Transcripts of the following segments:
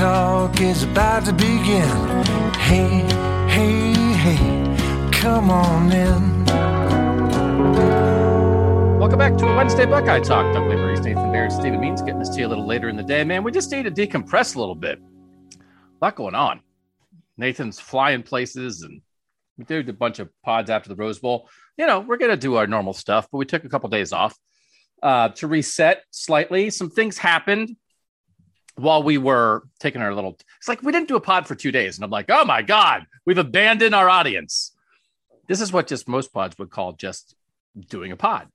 Talk is about to begin. Hey, hey, hey, come on in. Welcome back to Wednesday Buckeye Talk. Doug Lesmerises, Nathan Baird, Stephen Means getting this to you a little later in the day. Man, we just need to decompress a little bit. A lot going on. Nathan's flying places, and we did a bunch of pods after the Rose Bowl. You know, we're going to do our normal stuff, but we took a couple days off uh, to reset slightly. Some things happened while we were taking our little. It's like we didn't do a pod for two days, and I'm like, oh my god, we've abandoned our audience. This is what just most pods would call just doing a pod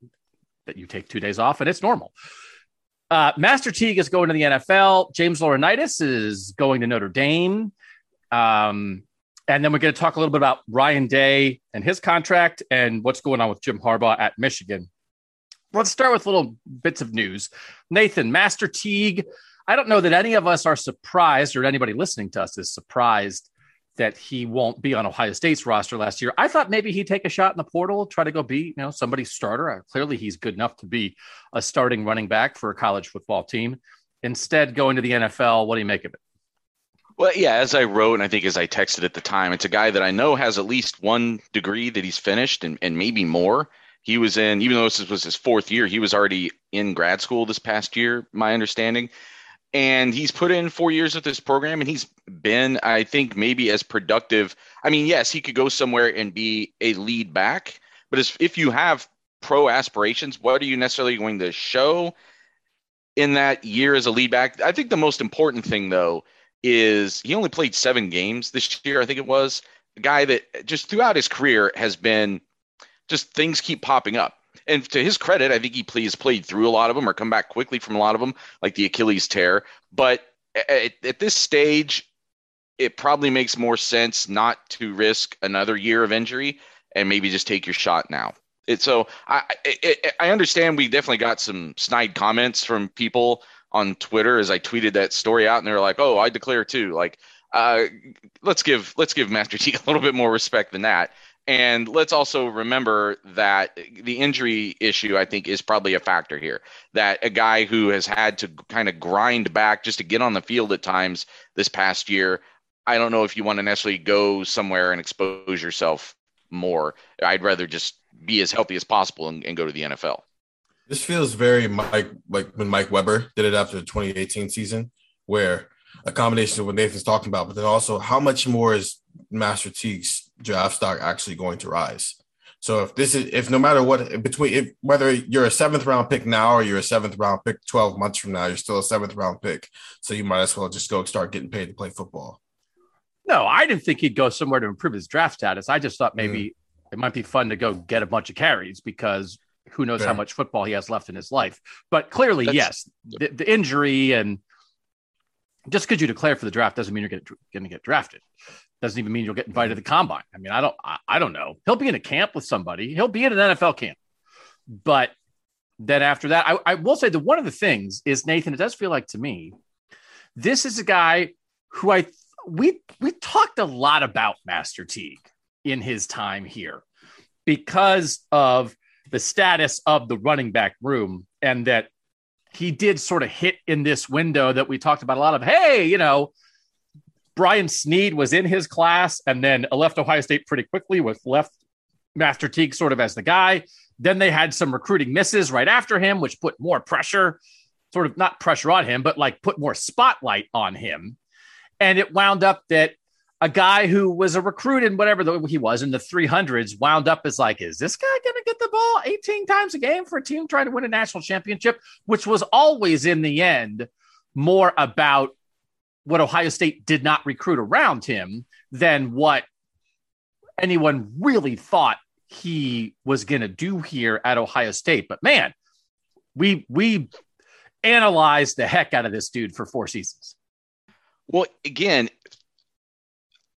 that you take two days off, and it's normal. Uh, Master Teague is going to the NFL. James Laurinaitis is going to Notre Dame. Um, and then we're going to talk a little bit about Ryan Day and his contract and what's going on with Jim Harbaugh at Michigan. Let's start with little bits of news. Nathan, Master Teague. I don't know that any of us are surprised, or anybody listening to us is surprised that he won't be on Ohio State's roster last year. I thought maybe he'd take a shot in the portal, try to go be, you know, somebody's starter. Uh, clearly, he's good enough to be a starting running back for a college football team. Instead, going to the NFL. What do you make of it? Well, yeah, as I wrote, and I think as I texted at the time, it's a guy that I know has at least one degree that he's finished and, and maybe more. He was in, even though this was his fourth year, he was already in grad school this past year, my understanding. And he's put in four years with this program, and he's been, I think, maybe as productive. I mean, yes, he could go somewhere and be a lead back, but as, if you have pro aspirations, what are you necessarily going to show in that year as a lead back? I think the most important thing, though, is he only played seven games this year, I think it was. A guy that just throughout his career has been just things keep popping up. And to his credit, I think he plays played through a lot of them or come back quickly from a lot of them, like the Achilles tear. But at, at this stage, it probably makes more sense not to risk another year of injury and maybe just take your shot now. It, so I I understand we definitely got some snide comments from people on Twitter as I tweeted that story out, and they're like, "Oh, I declare too." Like, uh, let's give let's give Master T a little bit more respect than that. And let's also remember that the injury issue, I think, is probably a factor here. That a guy who has had to kind of grind back just to get on the field at times this past year, I don't know if you want to necessarily go somewhere and expose yourself more. I'd rather just be as healthy as possible and, and go to the NFL. This feels very Mike like when Mike Weber did it after the 2018 season, where a combination of what Nathan's talking about, but then also how much more is Master Teague's draft stock actually going to rise? So if this is if no matter what between if whether you're a seventh round pick now or you're a seventh round pick 12 months from now, you're still a seventh round pick. So you might as well just go start getting paid to play football. No, I didn't think he'd go somewhere to improve his draft status. I just thought maybe mm. it might be fun to go get a bunch of carries because who knows how much football he has left in his life. But clearly, That's, yes, the, the, injury and just because you declare for the draft doesn't mean you're going to get drafted. Doesn't even mean you'll get invited to the combine. I mean, I don't, I, I don't know. He'll be in a camp with somebody. He'll be in an NFL camp, but then after that, I, I will say that one of the things is Nathan. It does feel like to me, this is a guy who I we we talked a lot about Master Teague in his time here because of the status of the running back room and that he did sort of hit in this window that we talked about a lot of. Hey, you know, Brian Snead was in his class and then left Ohio State pretty quickly with left Master Teague sort of as the guy. Then they had some recruiting misses right after him, which put more pressure, sort of not pressure on him, but like put more spotlight on him. And it wound up that a guy who was a recruit in whatever he was in the 300s wound up as like, is this guy going to get the ball 18 times a game for a team trying to win a national championship? Which was always in the end more about what Ohio State did not recruit around him than what anyone really thought he was going to do here at Ohio State. But man, we we analyzed the heck out of this dude for four seasons. Well, again,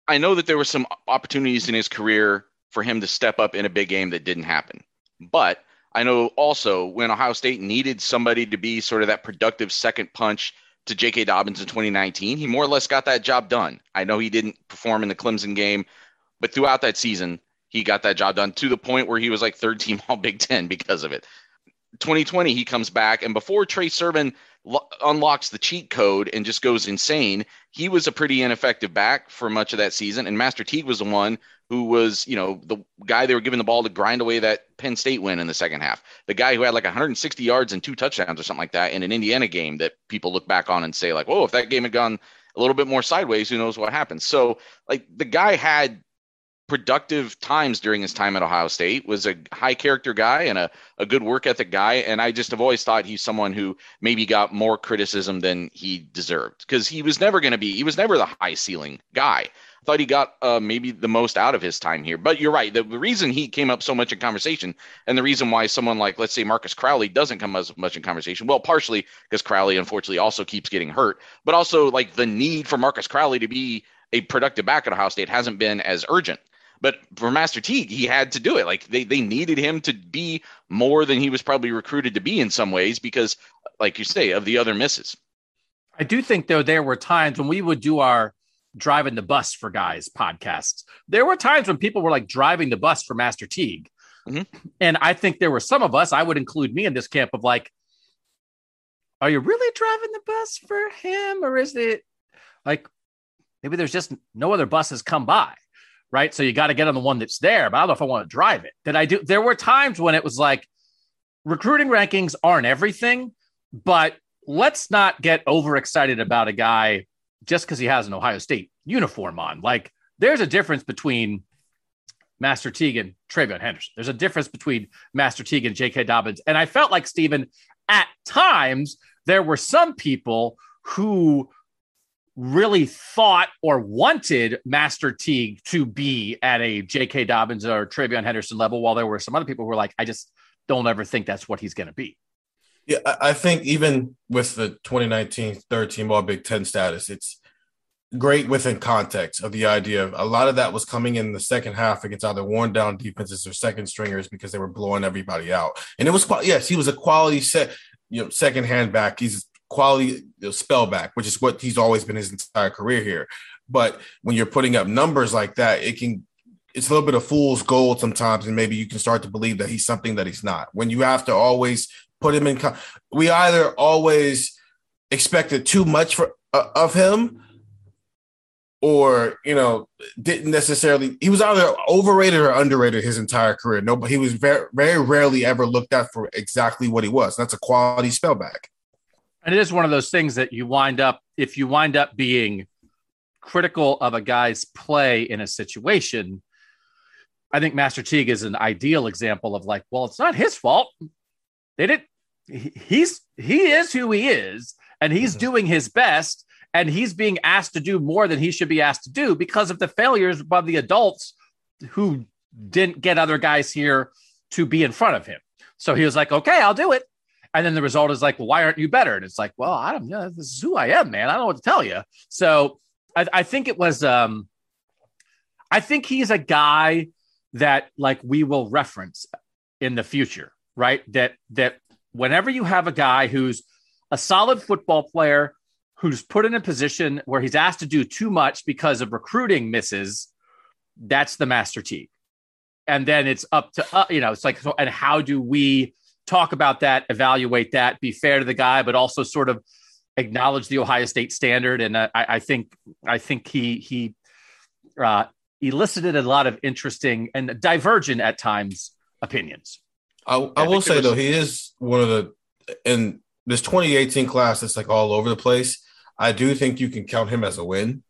I know that there were some opportunities in his career for him to step up in a big game that didn't happen. But I know also when Ohio State needed somebody to be sort of that productive second punch to J.K. Dobbins in 2019, he more or less got that job done. I know he didn't perform in the Clemson game, but throughout that season, he got that job done to the point where he was like third team All Big Ten because of it. 2020, he comes back, and before Trey Sermon lo- unlocks the cheat code and just goes insane, he was a pretty ineffective back for much of that season. And Master Teague was the one who was, you know, the guy they were giving the ball to grind away that Penn State win in the second half. The guy who had like 160 yards and two touchdowns or something like that in an Indiana game that people look back on and say, like, whoa, if that game had gone a little bit more sideways, who knows what happens. So, like, the guy had productive times during his time at Ohio State, was a high character guy and a, a good work ethic guy. And I just have always thought he's someone who maybe got more criticism than he deserved because he was never going to be, he was never the high ceiling guy. I thought he got uh, maybe the most out of his time here. But you're right. The, the reason he came up so much in conversation and the reason why someone like, let's say, Marcus Crowley doesn't come as much in conversation, well, partially because Crowley unfortunately also keeps getting hurt, but also like the need for Marcus Crowley to be a productive back at Ohio State hasn't been as urgent. But for Master Teague, he had to do it. Like they, they needed him to be more than he was probably recruited to be in some ways because, like you say, of the other misses. I do think though there were times when we would do our driving the bus for guys podcasts. There were times when people were like driving the bus for Master Teague. Mm-hmm. And I think there were some of us, I would include me in this camp of like, are you really driving the bus for him? Or is it like maybe there's just no other buses come by? Right? So you got to get on the one that's there. But I don't know if I want to drive it. Did I do? There were times when it was like recruiting rankings aren't everything, but let's not get overexcited about a guy just because he has an Ohio State uniform on. Like there's a difference between Master Teague and TreVeyon Henderson. There's a difference between Master Teague and J.K. Dobbins. And I felt like Stephen, at times, there were some people who really thought or wanted Master Teague to be at a J.K. Dobbins or TreVeyon Henderson level, while there were some other people who were like, I just don't ever think that's what he's going to be. Yeah, I think even with the 2019 third team All Big Ten status, it's great within context of the idea of a lot of that was coming in the second half against either worn down defenses or second stringers because they were blowing everybody out. And it was yes, he was a quality set, you know, second hand back. He's quality you know, spellback, which is what he's always been his entire career here. But when you're putting up numbers like that, it can it's a little bit of fool's gold sometimes, and maybe you can start to believe that he's something that he's not. When you have to always put him in, we either always expected too much for uh, of him, or you know didn't necessarily. He was either overrated or underrated his entire career. No, but he was very very rarely ever looked at for exactly what he was. That's a quality spellback. And it is one of those things that you wind up, if you wind up being critical of a guy's play in a situation, I think Master Teague is an ideal example of like, well, it's not his fault. They didn't, he's, he is who he is, and he's mm-hmm. doing his best, and he's being asked to do more than he should be asked to do because of the failures of the adults who didn't get other guys here to be in front of him. So he was like, okay, I'll do it. And then the result is like, well, why aren't you better? And it's like, well, I don't know. This is who I am, man. I don't know what to tell you. So I, I think it was, um, I think he's a guy that like we will reference in the future, right? That, that whenever you have a guy who's a solid football player, who's put in a position where he's asked to do too much because of recruiting misses, that's the Master Teague. And then it's up to, uh, you know, it's like, so, and how do we, talk about that, evaluate that, be fair to the guy, but also sort of acknowledge the Ohio State standard. And uh, I, I, think I think he he uh, elicited a lot of interesting and divergent at times opinions. I, I will say was, though, he is one of the in this 2018 class that's like all over the place. I do think you can count him as a win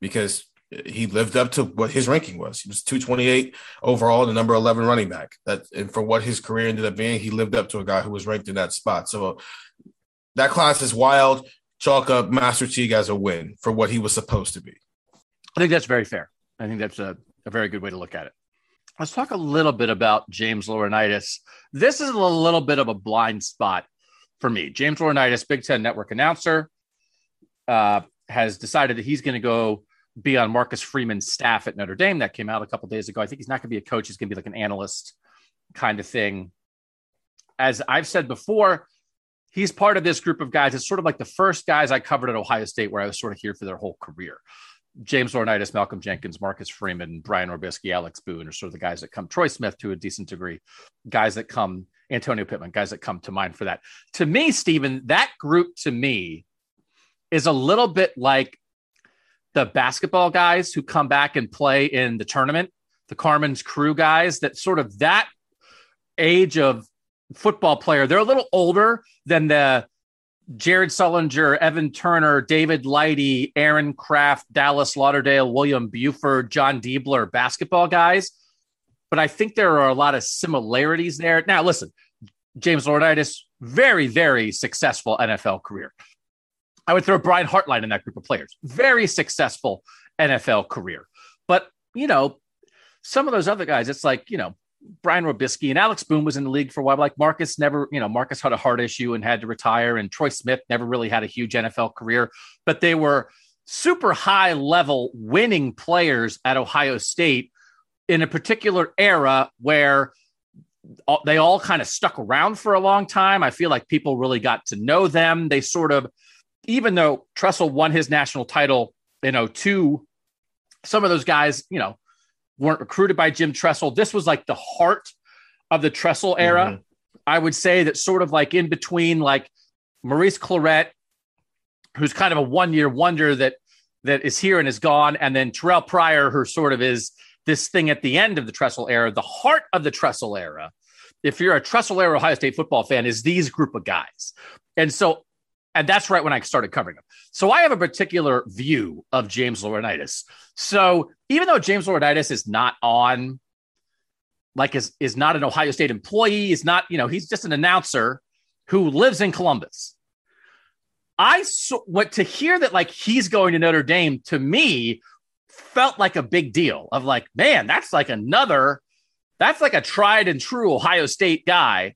because he lived up to what his ranking was. He was 228 overall, the number 11 running back. That and for what his career ended up being, he lived up to a guy who was ranked in that spot. So that class is wild. Chalk up Master Teague as a win for what he was supposed to be. I think that's very fair. I think that's a, a very good way to look at it. Let's talk a little bit about James Laurinaitis. This is a little bit of a blind spot for me. James Laurinaitis, Big Ten Network announcer, uh, has decided that he's going to go be on Marcus Freeman's staff at Notre Dame. That came out a couple days ago. I think he's not going to be a coach. He's going to be like an analyst kind of thing. As I've said before, he's part of this group of guys. It's sort of like the first guys I covered at Ohio State, where I was sort of here for their whole career. James Laurinaitis, Malcolm Jenkins, Marcus Freeman, Brian Robiskie, Alex Boone are sort of the guys that come. Troy Smith to a decent degree, guys that come. Antonio Pittman, guys that come to mind for that. To me, Stephen, that group to me is a little bit like the basketball guys who come back and play in the tournament, the Carmen's crew guys. That sort of that age of football player. They're a little older than the Jared Sullinger, Evan Turner, David Lighty, Aaron Craft, Dallas Lauderdale, William Buford, John Diebler basketball guys. But I think there are a lot of similarities there. Now, listen, James Laurinaitis, very, very successful NFL career. I would throw Brian Hartline in that group of players. Very successful NFL career. But, you know, some of those other guys, it's like, you know, Brian Robiskie and Alex Boone was in the league for a while. Like Marcus never, you know, Marcus had a heart issue and had to retire, and Troy Smith never really had a huge NFL career, but they were super high level winning players at Ohio State in a particular era where they all kind of stuck around for a long time. I feel like people really got to know them. They sort of, even though Tressel won his national title in 02, some of those guys, you know, weren't recruited by Jim Tressel. This was like the heart of the Tressel era. Mm-hmm. I would say that sort of like in between like Maurice Clarett, who's kind of a one year wonder that that is here and is gone, and then Terrell Pryor, who sort of is this thing at the end of the Tressel era, the heart of the Tressel era. If you're a Tressel era Ohio State football fan, is these group of guys. And so and that's right when I started covering him. So I have a particular view of James Laurinaitis. So even though James Laurinaitis is not on, like is is not an Ohio State employee, is not you know he's just an announcer who lives in Columbus. I so, what to hear that like he's going to Notre Dame to me felt like a big deal of like man that's like another that's like a tried and true Ohio State guy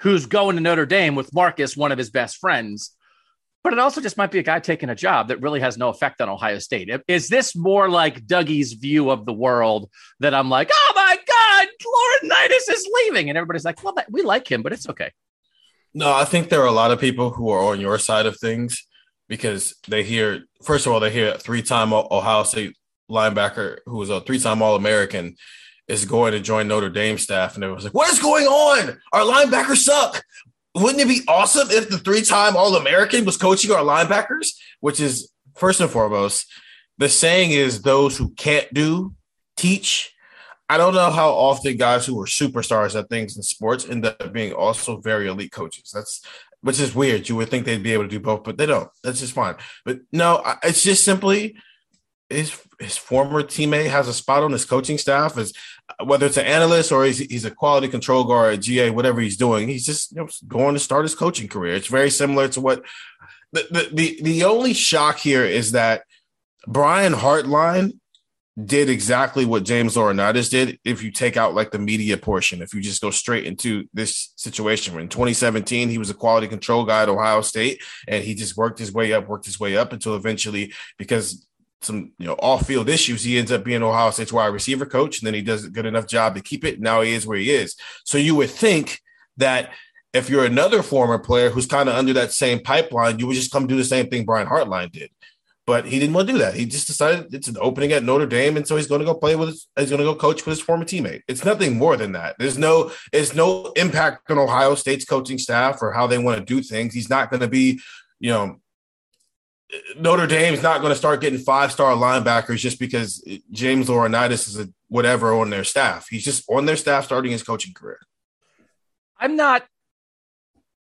who's going to Notre Dame with Marcus, one of his best friends. But it also just might be a guy taking a job that really has no effect on Ohio State. Is this more like Dougie's view of the world that I'm like, oh my God, Laurinaitis is leaving? And everybody's like, well, we like him, but it's okay. No, I think there are a lot of people who are on your side of things because they hear, first of all, they hear three time Ohio State linebacker who was a three time All American is going to join Notre Dame staff. And it was like, what is going on? Our linebackers suck. Wouldn't it be awesome if the three time All American was coaching our linebackers? Which is, first and foremost, the saying is those who can't do, teach. I don't know how often guys who are superstars at things in sports end up being also very elite coaches. That's which is weird. You would think they'd be able to do both, but they don't. That's just fine. But no, it's just simply his his former teammate has a spot on his coaching staff as uh, whether it's an analyst or he's, he's a quality control guard at GA, whatever he's doing, he's just you know, going to start his coaching career. It's very similar to what the, the, the, the only shock here is that Brian Hartline did exactly what James Laurinaitis did. If you take out like the media portion, if you just go straight into this situation, in 2017 he was a quality control guy at Ohio State, and he just worked his way up, worked his way up until eventually because some you know off field issues, he ends up being Ohio State's wide receiver coach, and then he does a good enough job to keep it. Now he is where he is. So you would think that if you're another former player who's kind of under that same pipeline, you would just come do the same thing Brian Hartline did. but he didn't want to do that. He just decided it's an opening at Notre Dame, and so he's going to go play with his, he's going to go coach with his former teammate. It's nothing more than that. There's no there's no impact on Ohio State's coaching staff or how they want to do things. He's not going to be, you know, Notre Dame's not going to start getting five star linebackers just because James Laurinaitis is a whatever on their staff. He's just on their staff starting his coaching career. I'm not.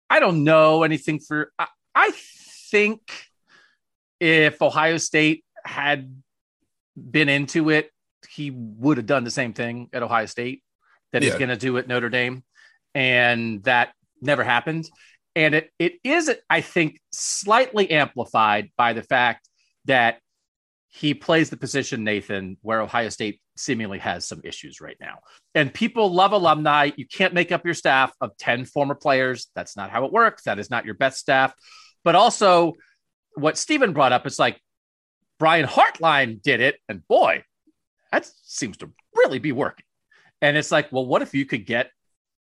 I don't know anything for. I, I think if Ohio State had been into it, he would have done the same thing at Ohio State that yeah. he's going to do at Notre Dame, and that never happened. And it it is, I think, slightly amplified by the fact that he plays the position Nathan where Ohio State seemingly has some issues right now. And people love alumni. You can't make up your staff of 10 former players. That's not how it works. That is not your best staff. But also, what Stephen brought up is like Brian Hartline did it. And boy, that seems to really be working. And it's like, well, what if you could get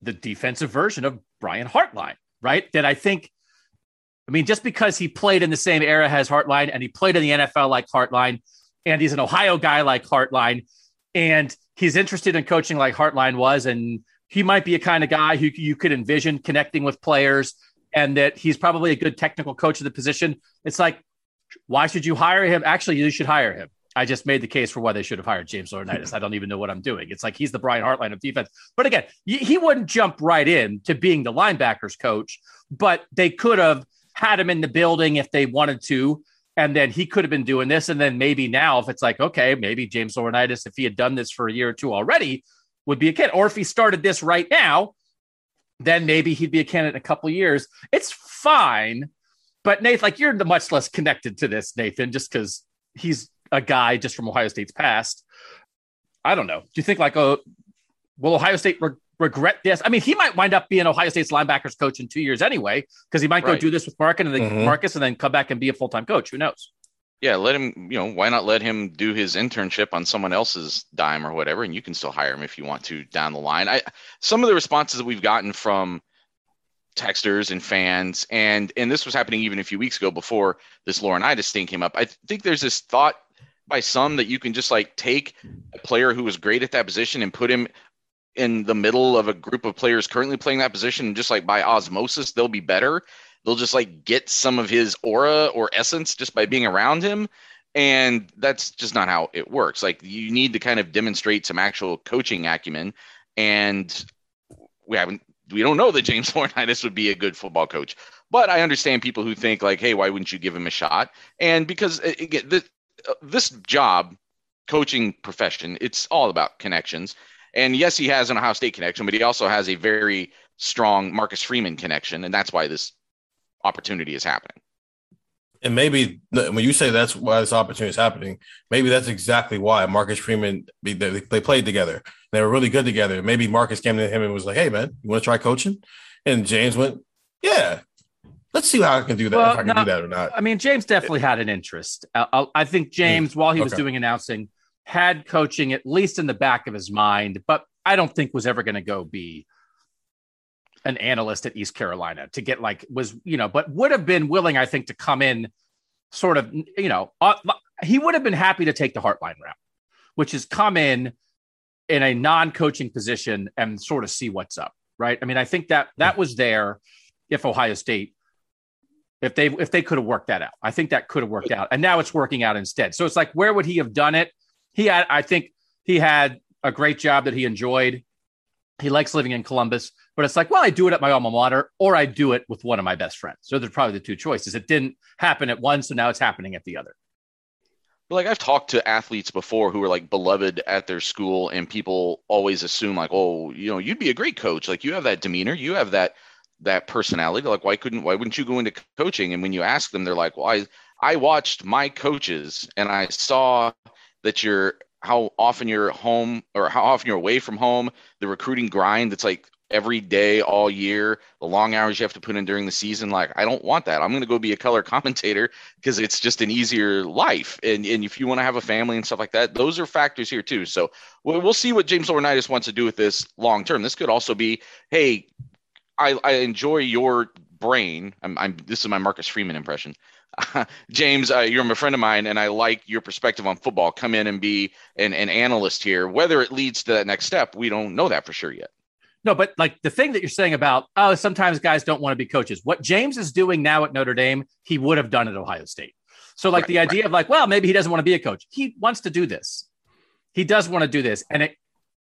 the defensive version of Brian Hartline, right? That I think I mean, just because he played in the same era as Hartline and he played in the NFL like Hartline, and he's an Ohio guy like Hartline, and he's interested in coaching like Hartline was, and he might be a kind of guy who you could envision connecting with players, and that he's probably a good technical coach of the position. It's like, why should you hire him? Actually, you should hire him. I just made the case for why they should have hired James Laurinaitis. I don't even know what I'm doing. It's like he's the Brian Hartline of defense. But again, he wouldn't jump right in to being the linebackers coach, but they could have had him in the building if they wanted to. And then he could have been doing this. And then maybe now, if it's like, okay, maybe James Laurinaitis, if he had done this for a year or two already, would be a kid. Or if he started this right now, then maybe he'd be a candidate in a couple years. It's fine. But Nathan, like you're much less connected to this, Nathan, just because he's a guy just from Ohio State's past. I don't know. Do you think like, oh, will Ohio State re- regret this. I mean, he might wind up being Ohio State's linebackers coach in two years anyway, because he might go right. do this with Marcus and then mm-hmm. Marcus and then come back and be a full time coach. Who knows? Yeah, let him. You know, why not let him do his internship on someone else's dime or whatever, and you can still hire him if you want to down the line. I some of the responses that we've gotten from texters and fans, and and this was happening even a few weeks ago before this Laurinaitis thing came up. I think there's this thought by some that you can just like take a player who was great at that position and put him in the middle of a group of players currently playing that position and just like by osmosis they'll be better. They'll just like get some of his aura or essence just by being around him and that's just not how it works. Like you need to kind of demonstrate some actual coaching acumen and we haven't we don't know that James Laurinaitis would be a good football coach but I understand people who think like hey why wouldn't you give him a shot? And because again this, Uh, this job coaching profession it's all about connections and yes, he has an Ohio State connection, but he also has a very strong Marcus Freeman connection, and that's why this opportunity is happening. And maybe when you say that's why this opportunity is happening, maybe that's exactly why Marcus Freeman they, they played together. They were really good together. Maybe Marcus came to him and was like, "Hey, man, you want to try coaching?" And James went, "Yeah, let's see how I can do that. Well, if I can no, do that or not." I mean, James definitely had an interest. I, I think James, while he was okay. doing announcing, had coaching at least in the back of his mind, but I don't think was ever going to go be an analyst at East Carolina to get like was you know, but would have been willing, I think, to come in sort of you know, uh, he would have been happy to take the Hartline route, which is come in in a non-coaching position and sort of see what's up, right? I mean, I think that that was there if Ohio State if they if they could have worked that out. I think that could have worked out. And now it's working out instead. So it's like where would he have done it? he had, I think he had a great job that he enjoyed. He likes living in Columbus, but it's like, well, I do it at my alma mater or I do it with one of my best friends. So they're probably the two choices. It didn't happen at one, so now it's happening at the other. Like I've talked to athletes before who are like beloved at their school, and people always assume like, oh, you know, you'd be a great coach. Like you have that demeanor, you have that that personality. Like, why couldn't why wouldn't you go into coaching? And when you ask them, they're like, well, I I watched my coaches and I saw that you're how often you're home or how often you're away from home, the recruiting grind that's like every day all year, the long hours you have to put in during the season. Like, I don't want that. I'm going to go be a color commentator because it's just an easier life. And, and if you want to have a family and stuff like that, those are factors here too. So we'll see what James Laurinaitis wants to do with this long term. This could also be, hey, I, I enjoy your brain, I'm, I'm this is my Marcus Freeman impression. James, uh, you're a friend of mine, and I like your perspective on football. Come in and be an, an analyst here. Whether it leads to that next step, we don't know that for sure yet. No, but like the thing that you're saying about, oh, sometimes guys don't want to be coaches. What James is doing now at Notre Dame, he would have done at Ohio State. So, like right, the idea right. of like, well, maybe he doesn't want to be a coach. He wants to do this. He does want to do this, and it,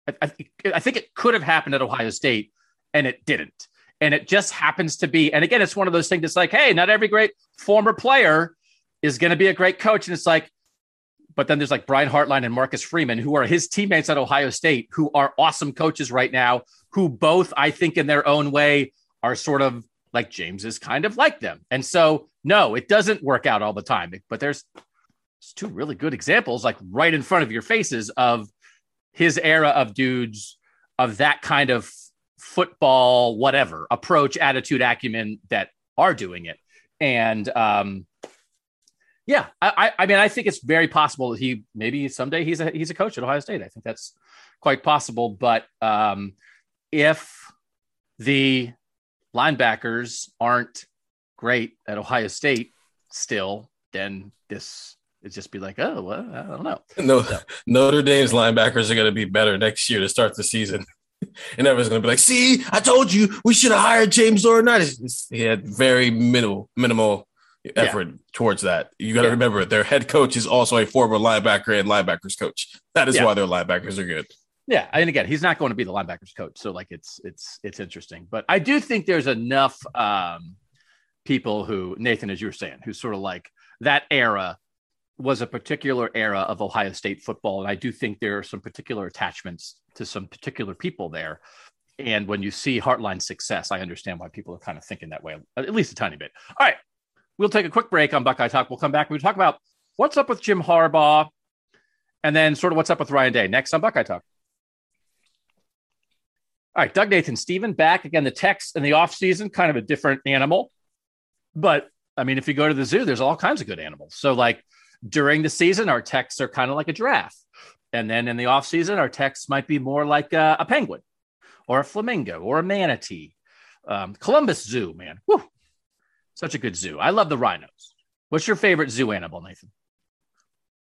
I, I think it could have happened at Ohio State, and it didn't. And it just happens to be. And again, it's one of those things that's like, hey, not every great former player is going to be a great coach. And it's like, but then there's like Brian Hartline and Marcus Freeman, who are his teammates at Ohio State, who are awesome coaches right now, who both, I think, in their own way, are sort of like James is kind of like them. And so, no, it doesn't work out all the time. But there's, there's two really good examples, like right in front of your faces, of his era of dudes of that kind of football, whatever approach, attitude, acumen that are doing it. And um, yeah, I, I mean, I think it's very possible that he maybe someday he's a he's a coach at Ohio State. I think that's quite possible. But um, if the linebackers aren't great at Ohio State still, then this is just be like, oh, well, I don't know. No, so. Notre Dame's linebackers are going to be better next year to start the season. And everyone's going to be like, see, I told you we should have hired James Laurinaitis. He had very minimal, minimal effort yeah. towards that. You got to yeah. remember their head coach is also a former linebacker and linebackers coach. That is yeah. why their linebackers are good. Yeah, and again, he's not going to be the linebackers coach, so like it's it's it's interesting. But I do think there's enough um, people who Nathan, as you were saying, who's sort of like that era was a particular era of Ohio State football, and I do think there are some particular attachments to some particular people there. And when you see Hartline success, I understand why people are kind of thinking that way, at least a tiny bit. All right, we'll take a quick break on Buckeye Talk. We'll come back. We'll talk about what's up with Jim Harbaugh, and then sort of what's up with Ryan Day next on Buckeye Talk. All right, Doug Nathan Stephen back again. The text in the off season, kind of a different animal, but I mean, if you go to the zoo, there's all kinds of good animals. So like during the season, our texts are kind of like a giraffe, and then in the off season, our texts might be more like a, a penguin, or a flamingo, or a manatee. Um, Columbus Zoo, man, Whew. such a good zoo. I love the rhinos. What's your favorite zoo animal, Nathan?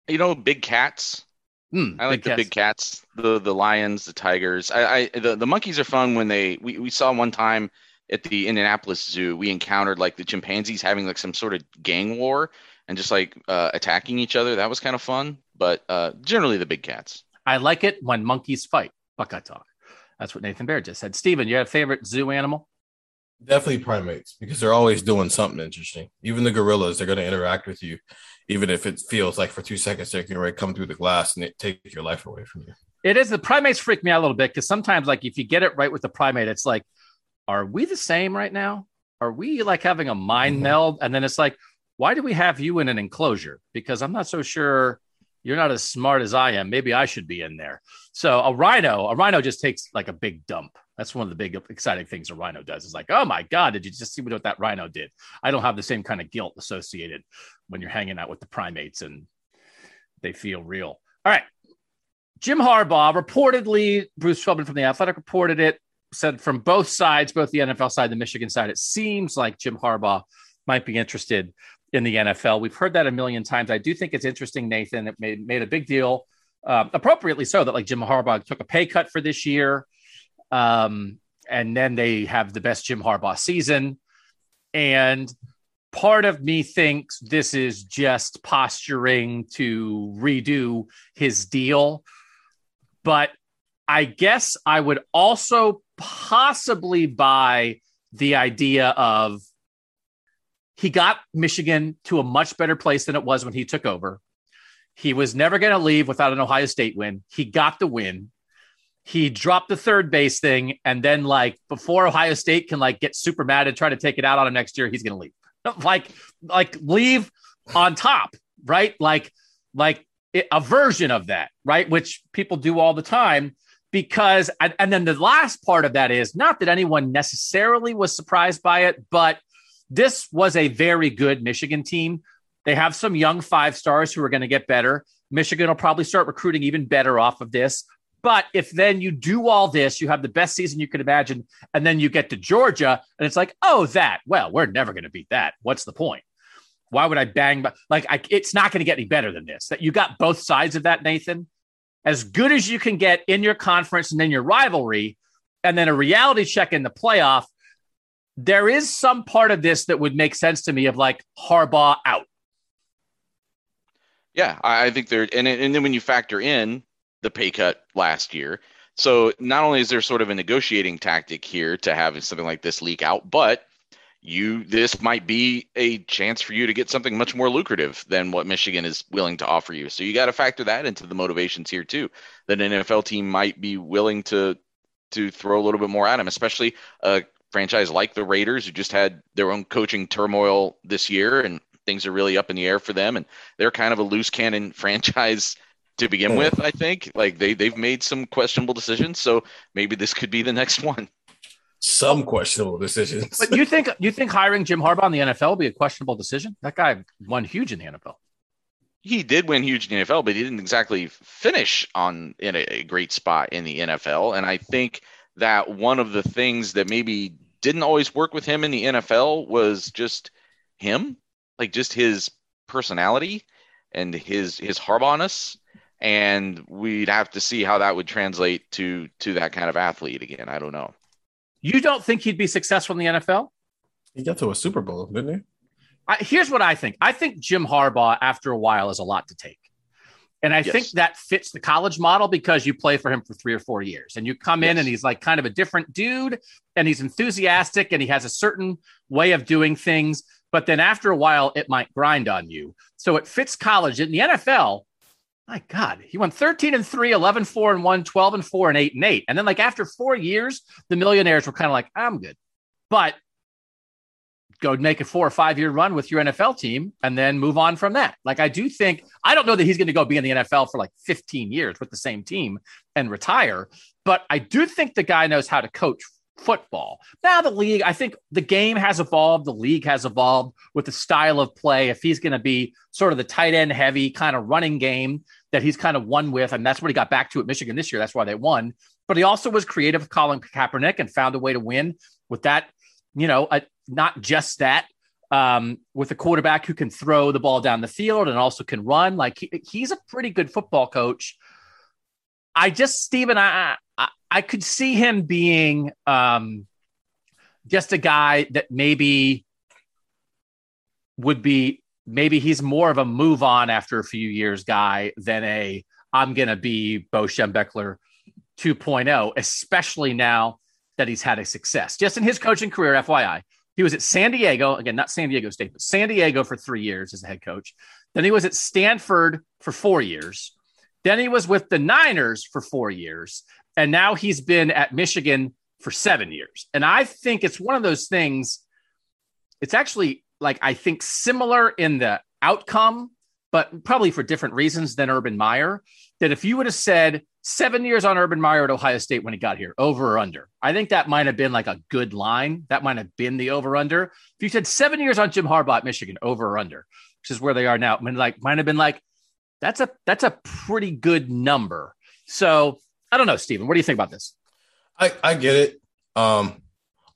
You know, big cats. Mm, I like the cats. big cats, the the lions, the tigers. I, I the, the monkeys are fun when they we, we saw one time at the Indianapolis Zoo, we encountered like the chimpanzees having like some sort of gang war and just like uh, attacking each other. That was kind of fun, but uh, generally the big cats. I like it when monkeys fight. Buckeye talk. That's what Nathan Baird just said. Stephen, you have a favorite zoo animal? Definitely primates because they're always doing something interesting. Even the gorillas, they're going to interact with you, even if it feels like for two seconds they're going to come through the glass and take your life away from you. It is the primates freak me out a little bit because sometimes, like, if you get it right with the primate, it's like, are we the same right now? Are we like having a mind mm-hmm. meld? And then it's like, why do we have you in an enclosure? Because I'm not so sure you're not as smart as I am. Maybe I should be in there. So a rhino, a rhino just takes like a big dump. That's one of the big exciting things a rhino does. Is like, oh my god, did you just see what that rhino did? I don't have the same kind of guilt associated when you're hanging out with the primates and they feel real. All right, Jim Harbaugh reportedly, Bruce Feldman from the Athletic reported it. Said from both sides, both the NFL side, the Michigan side, it seems like Jim Harbaugh might be interested in the NFL. We've heard that a million times. I do think it's interesting, Nathan. It made, made a big deal, um, appropriately so, that like Jim Harbaugh took a pay cut for this year. Um, and then they have the best Jim Harbaugh season. And part of me thinks this is just posturing to redo his deal. But I guess I would also possibly buy the idea of he got Michigan to a much better place than it was when he took over. He was never going to leave without an Ohio State win. He got the win he dropped the third base thing and then like before ohio state can like get super mad and try to take it out on him next year he's gonna leave like like leave on top right like like a version of that right which people do all the time because and, and then the last part of that is not that anyone necessarily was surprised by it but this was a very good michigan team they have some young five stars who are going to get better michigan will probably start recruiting even better off of this But if then you do all this, you have the best season you could imagine, and then you get to Georgia, and it's like, oh, that. Well, we're never going to beat that. What's the point? Why would I bang? Like, I, it's not going to get any better than this. That you got both sides of that, Nathan. As good as you can get in your conference and then your rivalry, and then a reality check in the playoff. There is some part of this that would make sense to me of like Harbaugh out. Yeah, I think there, and and then when you factor in the pay cut last year, so not only is there sort of a negotiating tactic here to have something like this leak out, but you this might be a chance for you to get something much more lucrative than what Michigan is willing to offer you. So you got to factor that into the motivations here too. That an NFL team might be willing to to throw a little bit more at him, especially a franchise like the Raiders who just had their own coaching turmoil this year and things are really up in the air for them and they're kind of a loose cannon franchise to begin hmm. with, I think. Like they they've made some questionable decisions, so maybe this could be the next one some questionable decisions. but you think you think hiring Jim Harbaugh in the NFL would be a questionable decision? That guy won huge in the NFL. He did win huge in the NFL, but he didn't exactly finish on in a, a great spot in the NFL. And I think that one of the things that maybe didn't always work with him in the NFL was just him, like just his personality and his his Harbaughness. And we'd have to see how that would translate to to that kind of athlete again. I don't know. You don't think he'd be successful in the NFL? He got to a Super Bowl, didn't he? I, here's what I think. I think Jim Harbaugh, after a while, is a lot to take. And I yes. think that fits the college model because you play for him for three or four years and you come in and he's like kind of a different dude and he's enthusiastic and he has a certain way of doing things. But then after a while, it might grind on you. So it fits college. In the NFL, my God, he went 13 and 3, 11, 4 and 1, 12 and 4, and 8 and 8. And then, like, after four years, the millionaires were kind of like, I'm good. But go make a four or five year run with your NFL team and then move on from that. Like, I do think, I don't know that he's going to go be in the NFL for like 15 years with the same team and retire, but I do think the guy knows how to coach football. Now, the league, I think the game has evolved, the league has evolved with the style of play. If he's going to be sort of the tight end heavy kind of running game, that he's kind of won with, and that's what he got back to at Michigan this year. That's why they won. But he also was creative with Colin Kaepernick and found a way to win with that. You know, not just that. Um, with a quarterback who can throw the ball down the field and also can run, like he, he's a pretty good football coach. I just, Stephen, I, I, I could see him being um, just a guy that maybe would be maybe he's more of a move on after a few years guy than a I'm to be Bo Schembechler 2.0, especially now that he's had a success. Just in his coaching career, FYI, he was at San Diego, again, not San Diego State, but San Diego for three years as a head coach. Then he was at Stanford for four years. Then he was with the Niners for four years. And now he's been at Michigan for seven years. And I think it's one of those things, it's actually like I think similar in the outcome, but probably for different reasons than Urban Meyer. That if you would have said seven years on Urban Meyer at Ohio State when he got here, over or under, I think that might have been like a good line. That might have been the over under. If you said seven years on Jim Harbaugh at Michigan, over or under, which is where they are now, I mean, like might have been like that's a that's a pretty good number. So I don't know, Stephen. What do you think about this? I I get it. Um,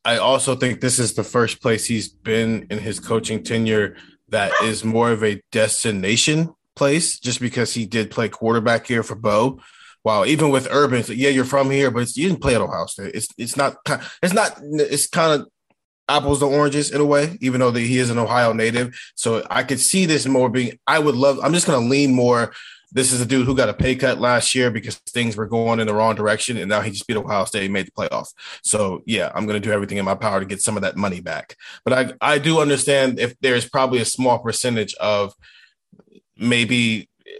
I also think this is the first place he's been in his coaching tenure that is more of a destination place, just because he did play quarterback here for Bo. While even with Urban, yeah, you're from here, but you didn't play at Ohio State. It's it's not it's not it's kind of apples to oranges in a way, even though he is an Ohio native. So I could see this more being. I would love. I'm just going to lean more this is a dude who got a pay cut last year because things were going in the wrong direction, and now he just beat Ohio State made the playoff. So yeah, I'm going to do everything in my power to get some of that money back. But I I do understand if there's probably a small percentage of maybe eh,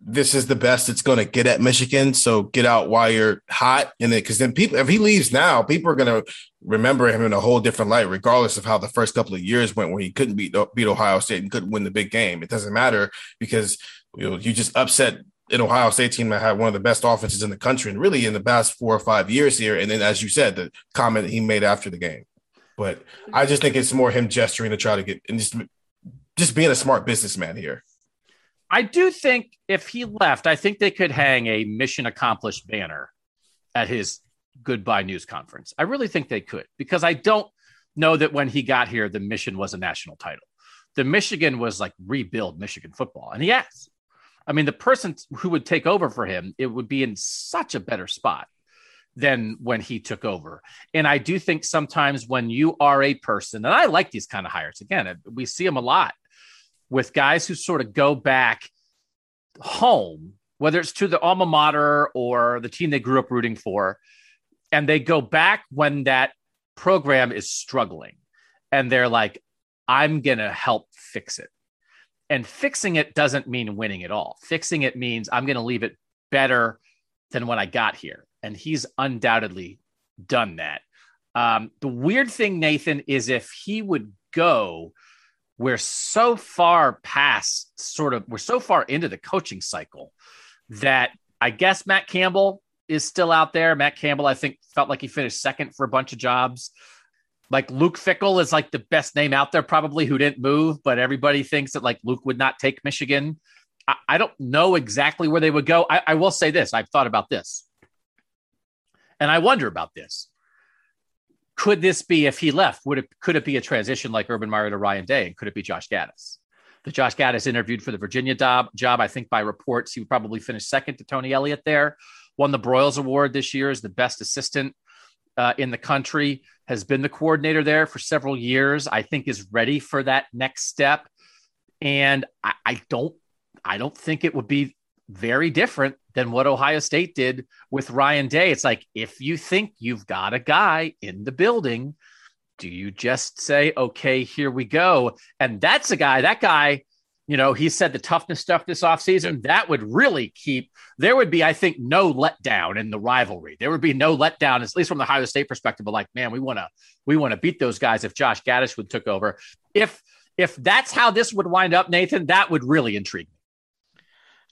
this is the best it's going to get at Michigan. So get out while you're hot, and because then people, if he leaves now, people are going to remember him in a whole different light, regardless of how the first couple of years went, where he couldn't beat beat Ohio State and couldn't win the big game. It doesn't matter because you know, you just upset an Ohio State team that had one of the best offenses in the country and really in the past four or five years here. And then, as you said, the comment he made after the game. But I just think it's more him gesturing to try to get and just just being a smart businessman here. I do think if he left, I think they could hang a mission accomplished banner at his goodbye news conference. I really think they could because I don't know that when he got here, the mission was a national title. The Michigan was like rebuild Michigan football, and he. I mean, the person who would take over for him, it would be in such a better spot than when he took over. And I do think sometimes when you are a person, and I like these kind of hires, again, we see them a lot with guys who sort of go back home, whether it's to the alma mater or the team they grew up rooting for, and they go back when that program is struggling. And they're like, I'm going to help fix it. And fixing it doesn't mean winning at all. Fixing it means I'm going to leave it better than when I got here. And he's undoubtedly done that. Um, the weird thing, Nathan, is if he would go, we're so far past sort of, we're so far into the coaching cycle that I guess Matt Campbell is still out there. Matt Campbell, I think, felt like he finished second for a bunch of jobs like Luke Fickell is like the best name out there, probably who didn't move, but everybody thinks that like Luke would not take Michigan. I, I don't know exactly where they would go. I, I will say this I've thought about this. And I wonder about this. Could this be if he left? Would it could it be a transition like Urban Meyer to Ryan Day? And could it be Josh Gattis? The Josh Gattis interviewed for the Virginia job. Job, I think by reports, he would probably finish second to Tony Elliott there. Won the Broyles Award this year as the best assistant uh, in the country, has been the coordinator there for several years. I think is ready for that next step, and I, I don't, I don't think it would be very different than what Ohio State did with Ryan Day. It's like if you think you've got a guy in the building, do you just say, "Okay, here we go"? And that's a guy. That guy you know, he said the toughness stuff this offseason, that would really keep, there would be, I think, no letdown in the rivalry. There would be no letdown, at least from the Ohio State perspective, but like, man, we want to, we want to beat those guys if Josh Gattis would took over. If, if that's how this would wind up, Nathan, that would really intrigue me.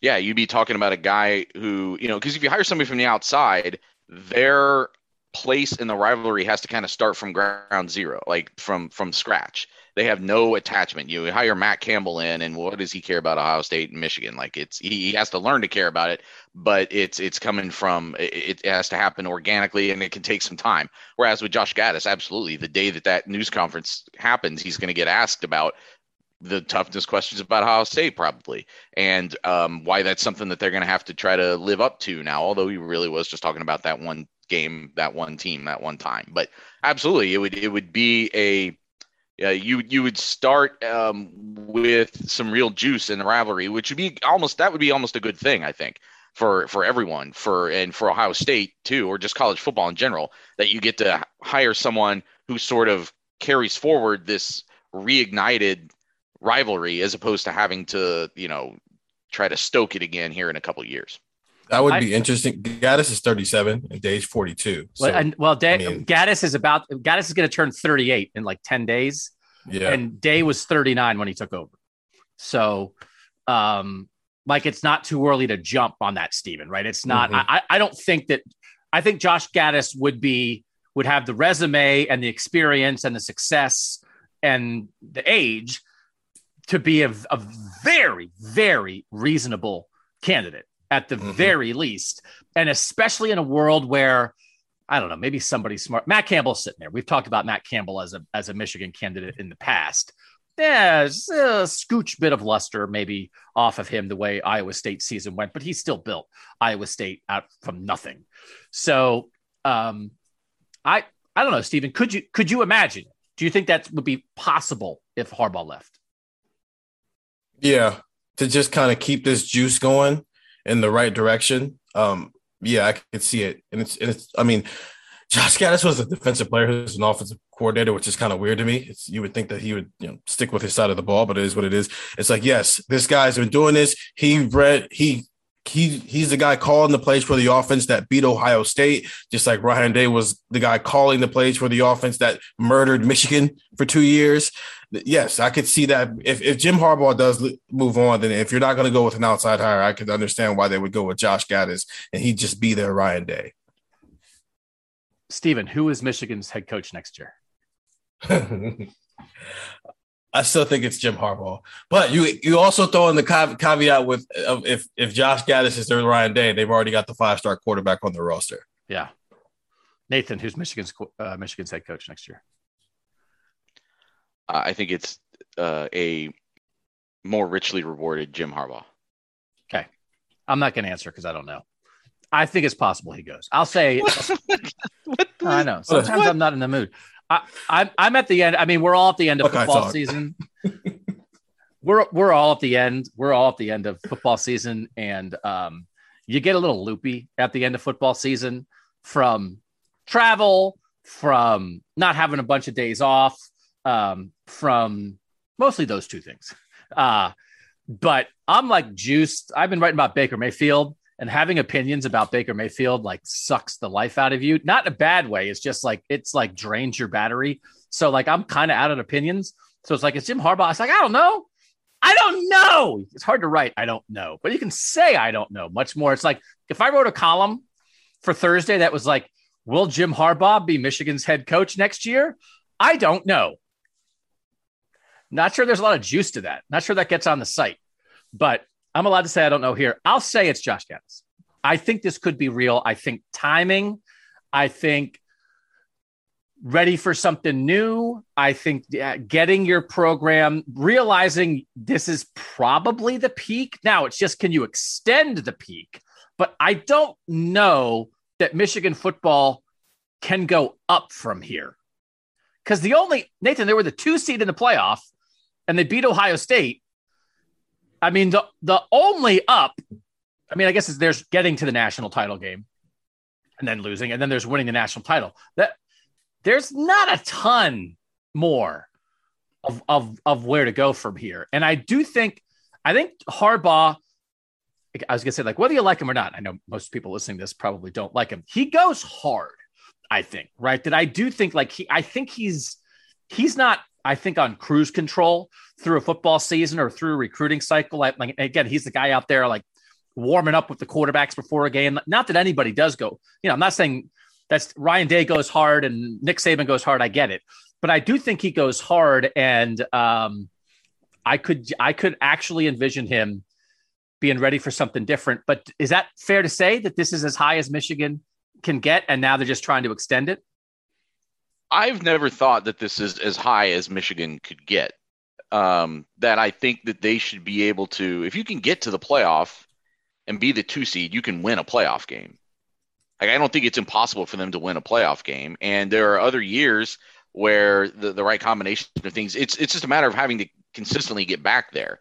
Yeah, you'd be talking about a guy who, you know, because if you hire somebody from the outside, their place in the rivalry has to kind of start from ground zero, like from from scratch they have no attachment. You hire Matt Campbell in, and what does he care about Ohio State and Michigan? Like it's he, he has to learn to care about it, but it's it's coming from it, it, has to happen organically, and it can take some time. Whereas with Josh Gattis, absolutely, the day that that news conference happens, he's going to get asked about the toughness questions about Ohio State probably, and um, why that's something that they're going to have to try to live up to now. Although he really was just talking about that one game, that one team, that one time. But absolutely, it would it would be a yeah, you you would start um, with some real juice in the rivalry, which would be almost that would be almost a good thing, I think, for for everyone, for and for Ohio State too, or just college football in general, that you get to hire someone who sort of carries forward this reignited rivalry, as opposed to having to you know try to stoke it again here in a couple years. That would be I, interesting. Gattis is 37 and Day's 42. So, well, and well, Day, I mean, Gattis is about Gattis is going to turn 38 in like 10 days. Yeah. And Day was 39 when he took over. So, um, like it's not too early to jump on that, Stephen, right? It's not, mm-hmm. I, I don't think that, I think Josh Gattis would be, would have the resume and the experience and the success and the age to be a, a very, very reasonable candidate at the mm-hmm. very least. And especially in a world where I don't know, maybe somebody smart. Matt Campbell's sitting there. We've talked about Matt Campbell as a as a Michigan candidate in the past. Yeah, a scooch bit of luster maybe off of him the way Iowa State season went, but he still built Iowa State out from nothing. So um, I I don't know, Stephen. Could you could you imagine? Do you think that would be possible if Harbaugh left? Yeah, to just kind of keep this juice going in the right direction, um, yeah, I could see it. And it's, and it's, I mean, Josh Gattis was a defensive player who's an offensive coordinator, which is kind of weird to me. It's, you would think that he would, you know, stick with his side of the ball, but it is what it is. It's like, yes, this guy's been doing this. He read, he he he's the guy calling the plays for the offense that beat Ohio State, just like Ryan Day was the guy calling the plays for the offense that murdered Michigan for two years. Yes, I could see that. If, if Jim Harbaugh does move on, then if you're not going to go with an outside hire, I could understand why they would go with Josh Gattis and he'd just be there Ryan Day. Stephen, who is Michigan's head coach next year? I still think it's Jim Harbaugh. But you you also throw in the caveat with if if Josh Gattis is their Ryan Day, they've already got the five star quarterback on their roster. Yeah, Nathan, who's Michigan's uh, Michigan's head coach next year? I think it's uh, a more richly rewarded Jim Harbaugh. Okay, I'm not going to answer because I don't know. I think it's possible he goes. I'll say. I know. Sometimes what? I'm not in the mood. I, I'm I'm at the end. I mean, we're all at the end of football season. we're we're all at the end. We're all at the end of football season, and um, you get a little loopy at the end of football season from travel, from not having a bunch of days off, um, from mostly those two things. Uh, but I'm like juiced. I've been writing about Baker Mayfield and having opinions about Baker Mayfield like sucks the life out of you. Not in a bad way. It's just like it's like drains your battery. So like I'm kind of out of opinions. So it's like it's Jim Harbaugh. It's like I don't know. I don't know. It's hard to write. I don't know, but you can say I don't know much more. It's like if I wrote a column for Thursday that was like, "Will Jim Harbaugh be Michigan's head coach next year?" I don't know. Not sure there's a lot of juice to that. Not sure that gets on the site, but I'm allowed to say I don't know here. I'll say it's Josh Gattis. I think this could be real. I think timing. I think ready for something new. I think getting your program, realizing this is probably the peak. Now it's just can you extend the peak? But I don't know that Michigan football can go up from here. Because the only, Nathan, they were the two seed in the playoff and they beat Ohio State. I mean, the the only up, I mean, I guess is there's getting to the national title game and then losing, and then there's winning the national title. That there's not a ton more of of of where to go from here. And I do think I think Harbaugh. I was gonna say, like, whether you like him or not, I know most people listening to this probably don't like him. He goes hard, I think, right? That I do think like he I think he's he's not I think on cruise control through a football season or through a recruiting cycle. Like, like again, he's the guy out there like warming up with the quarterbacks before a game. Not that anybody does go, you know, I'm not saying that's Ryan Day goes hard and Nick Saban goes hard. I get it, but I do think he goes hard, and um, I could I could actually envision him being ready for something different. But is that fair to say that this is as high as Michigan can get, and now they're just trying to extend it? I've never thought that this is as high as Michigan could get. Um, that I think that they should be able to, if you can get to the playoff and be the two seed, you can win a playoff game. Like I don't think it's impossible for them to win a playoff game. And there are other years where the, the right combination of things, it's it's just a matter of having to consistently get back there.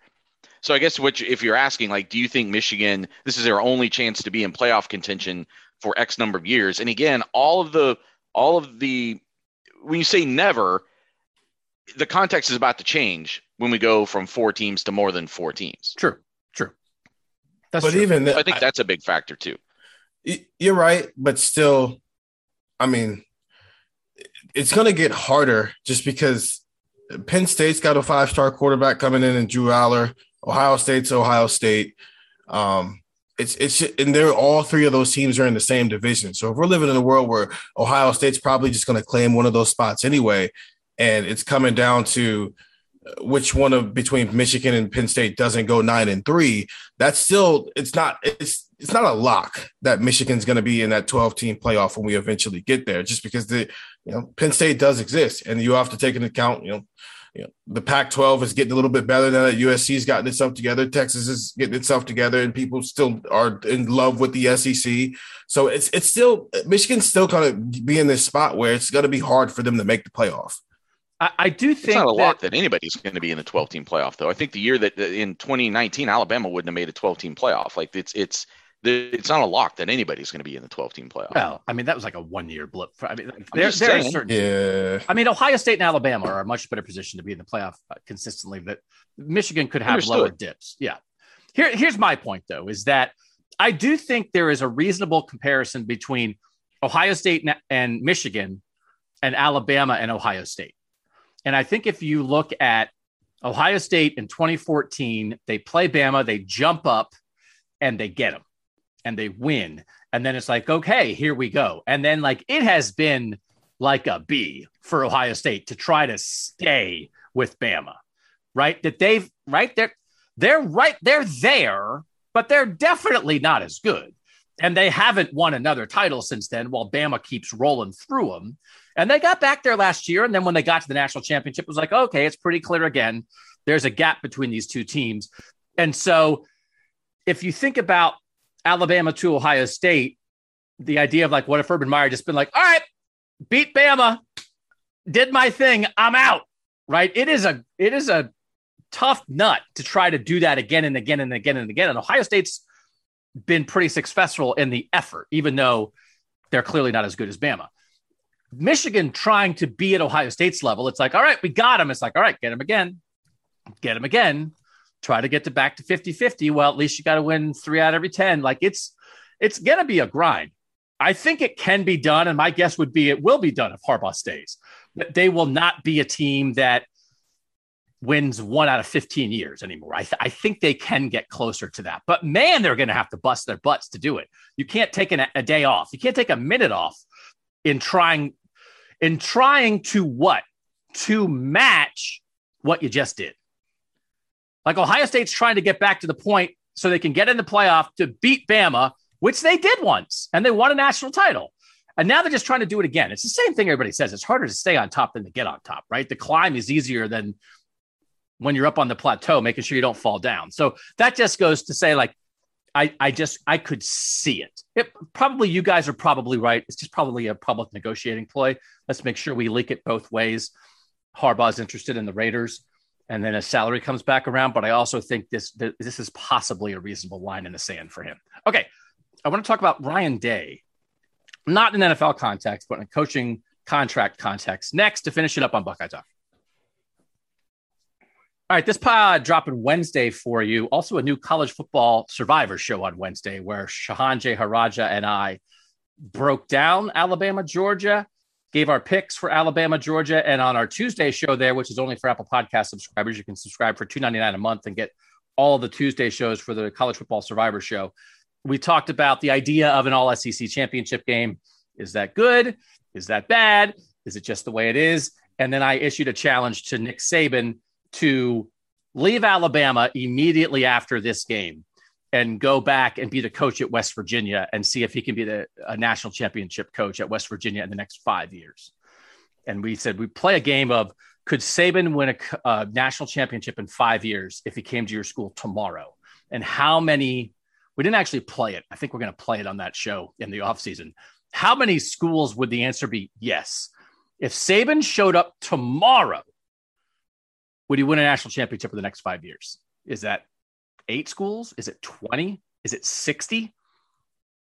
So I guess what you, if you're asking, like, do you think Michigan this is their only chance to be in playoff contention for X number of years? And again, all of the all of the when you say never, the context is about to change when we go from four teams to more than four teams. True, true. That's but true. even I think that's a big factor too. You're right, but still, I mean, it's going to get harder just because Penn State's got a five star quarterback coming in, and Drew Allar. Ohio State's Ohio State. Um, it's it's and they're all three of those teams are in the same division. So if we're living in a world where Ohio State's probably just going to claim one of those spots anyway, and it's coming down to uh, which one of between Michigan and Penn State doesn't go nine and three, that's still it's not it's it's not a lock that Michigan's going to be in that 12 team playoff when we eventually get there, just because the you know Penn State does exist, and you have to take into account you know you know, the Pac-12 is getting a little bit better now that USC's gotten itself together. Texas is getting itself together, and people still are in love with the SEC. So it's it's still Michigan's still kind of be in this spot where it's going to be hard for them to make the playoff. I, I do think it's not a that, lot that anybody's going to be in the 12 team playoff, though. I think the year that in 2019 Alabama wouldn't have made a 12 team playoff. Like it's it's it's not a lock that anybody's going to be in the 12 team playoff. Well, I mean, that was like a one year blip. For, I mean, there, there are certain. Yeah. I mean, Ohio State and Alabama are a much better position to be in the playoff uh, consistently, but Michigan could have Understood. lower dips. Yeah. Here, here's my point, though, is that I do think there is a reasonable comparison between Ohio State and Michigan and Alabama and Ohio State. And I think if you look at Ohio State in 2014, they play Bama, they jump up, and they get them and they win. And then it's like, okay, here we go. And then like it has been like a B for Ohio State to try to stay with Bama. right? That they've right there, they're right, they're there, but they're definitely not as good. And they haven't won another title since then, while Bama keeps rolling through them. And they got back there last year. And then when they got to the national championship, it was like, okay, it's pretty clear again. There's a gap between these two teams. And so if you think about Alabama to Ohio State, the idea of like, what if Urban Meyer just been like, all right, beat Bama, did my thing, I'm out. Right. It is a it is a tough nut to try to do that again and again and again and again. And Ohio State's been pretty successful in the effort, even though they're clearly not as good as Bama. Michigan trying to be at Ohio State's level, it's like, all right, we got him. It's like, all right, get him again, get him again, try to get to back to 50 50. Well, at least you got to win three out of every 10. Like it's, it's going to be a grind. I think it can be done. And my guess would be it will be done if Harbaugh stays. They will not be a team that wins one out of 15 years anymore. I, th- I think they can get closer to that. But man, they're going to have to bust their butts to do it. You can't take an, a day off. You can't take a minute off in trying in trying to what? To match what you just did. Like Ohio State's trying to get back to the point so they can get in the playoff to beat Bama, which they did once, and they won a national title. And now they're just trying to do it again. It's the same thing everybody says. It's harder to stay on top than to get on top, right? The climb is easier than when you're up on the plateau, making sure you don't fall down. So that just goes to say, like, I, I just I could see it. it. Probably you guys are probably right. It's just probably a public negotiating ploy. Let's make sure we leak it both ways. Harbaugh's interested in the Raiders, and then his salary comes back around. But I also think this this is possibly a reasonable line in the sand for him. Okay, I want to talk about Ryan Day, not in NFL context, but in coaching contract context. Next to finish it up on Buckeye Talk. All right, this pod dropping Wednesday for you. Also, a new college football survivor show on Wednesday where Shehan Jeyarajah and I broke down Alabama, Georgia, gave our picks for Alabama, Georgia, and on our Tuesday show there, which is only for Apple Podcast subscribers, you can subscribe for two ninety nine a month and get all the Tuesday shows for the college football survivor show. We talked about the idea of an all SEC championship game. Is that good? Is that bad? Is it just the way it is? And then I issued a challenge to Nick Saban to leave Alabama immediately after this game and go back and be the coach at West Virginia and see if he can be the a national championship coach at West Virginia in the next five years. And we said we play a game of could Saban win a, a national championship in five years if he came to your school tomorrow? And how many? We didn't actually play it. I think we're going to play it on that show in the offseason. How many schools would the answer be yes? If Saban showed up tomorrow would he win a national championship for the next five years? Is that eight schools? Is it 20? Is it 60?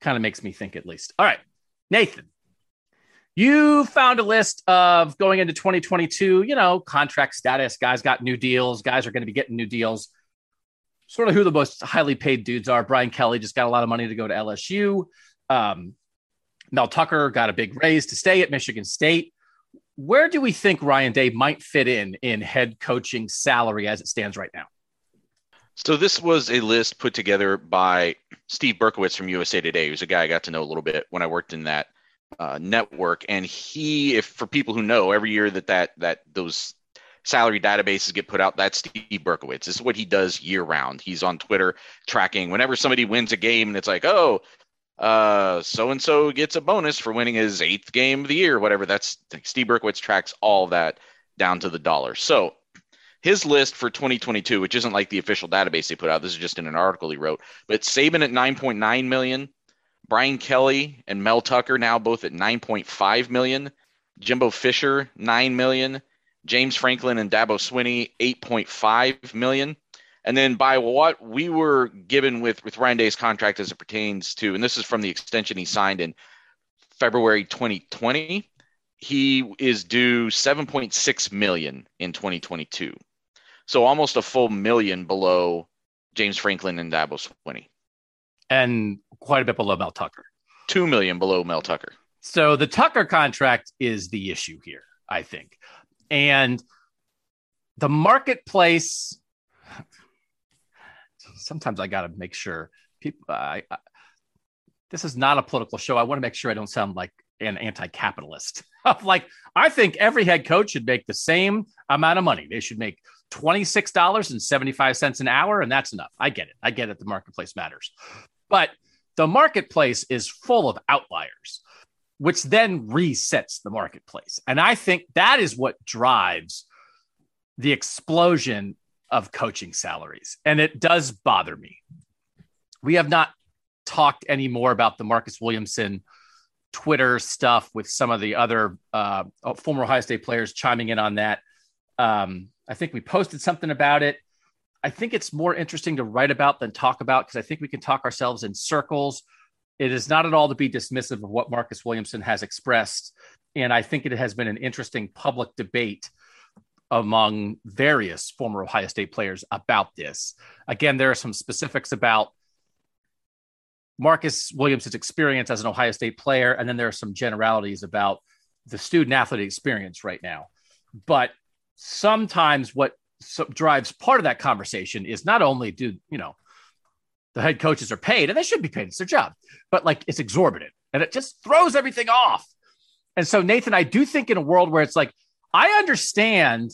Kind of makes me think at least. All right, Nathan, you found a list of going into 2022, you know, contract status. Guys got new deals. Guys are going to be getting new deals. Sort of who the most highly paid dudes are. Brian Kelly just got a lot of money to go to LSU. Um, Mel Tucker got a big raise to stay at Michigan State where do we think Ryan Day might fit in in head coaching salary as it stands right now? So this was a list put together by Steve Berkowitz from USA Today, who's a guy I got to know a little bit when I worked in that uh, network. And he, if for people who know, every year that that that those salary databases get put out, that's Steve Berkowitz. This is what he does year round. He's on Twitter tracking whenever somebody wins a game, and it's like, oh, so and so gets a bonus for winning his eighth game of the year, whatever. That's Steve Berkowitz tracks all that down to the dollar. So his list for 2022, which isn't like the official database they put out, this is just in an article he wrote, but Saban at 9.9 million, Brian Kelly and Mel Tucker now both at 9.5 million, Jimbo Fisher 9 million, James Franklin and Dabo Swinney 8.5 million. And then by what we were given with with Ryan Day's contract as it pertains to, and this is from the extension he signed in February 2020, he is due 7.6 million in 2022. So almost a full million below James Franklin and Dabo Swinney. And quite a bit below Mel Tucker. Two million below Mel Tucker. So the Tucker contract is the issue here, I think. And the marketplace sometimes I got to make sure people. I, I, this is not a political show. I want to make sure I don't sound like an anti-capitalist. like I think every head coach should make the same amount of money. They should make $26.75 an hour, and that's enough. I get it. I get it. The marketplace matters. But the marketplace is full of outliers, which then resets the marketplace. And I think that is what drives the explosion of coaching salaries. And it does bother me. We have not talked anymore about the Marcus Williamson Twitter stuff with some of the other uh, former Ohio State players chiming in on that. Um, I think we posted something about it. I think it's more interesting to write about than talk about because I think we can talk ourselves in circles. It is not at all to be dismissive of what Marcus Williamson has expressed. And I think it has been an interesting public debate among various former Ohio State players about this. Again, there are some specifics about Marcus Williamson's experience as an Ohio State player, and then there are some generalities about the student athlete experience right now. But sometimes what drives part of that conversation is not only do you know the head coaches are paid and they should be paid; it's their job, but like it's exorbitant and it just throws everything off. And so, Nathan, I do think in a world where it's like I understand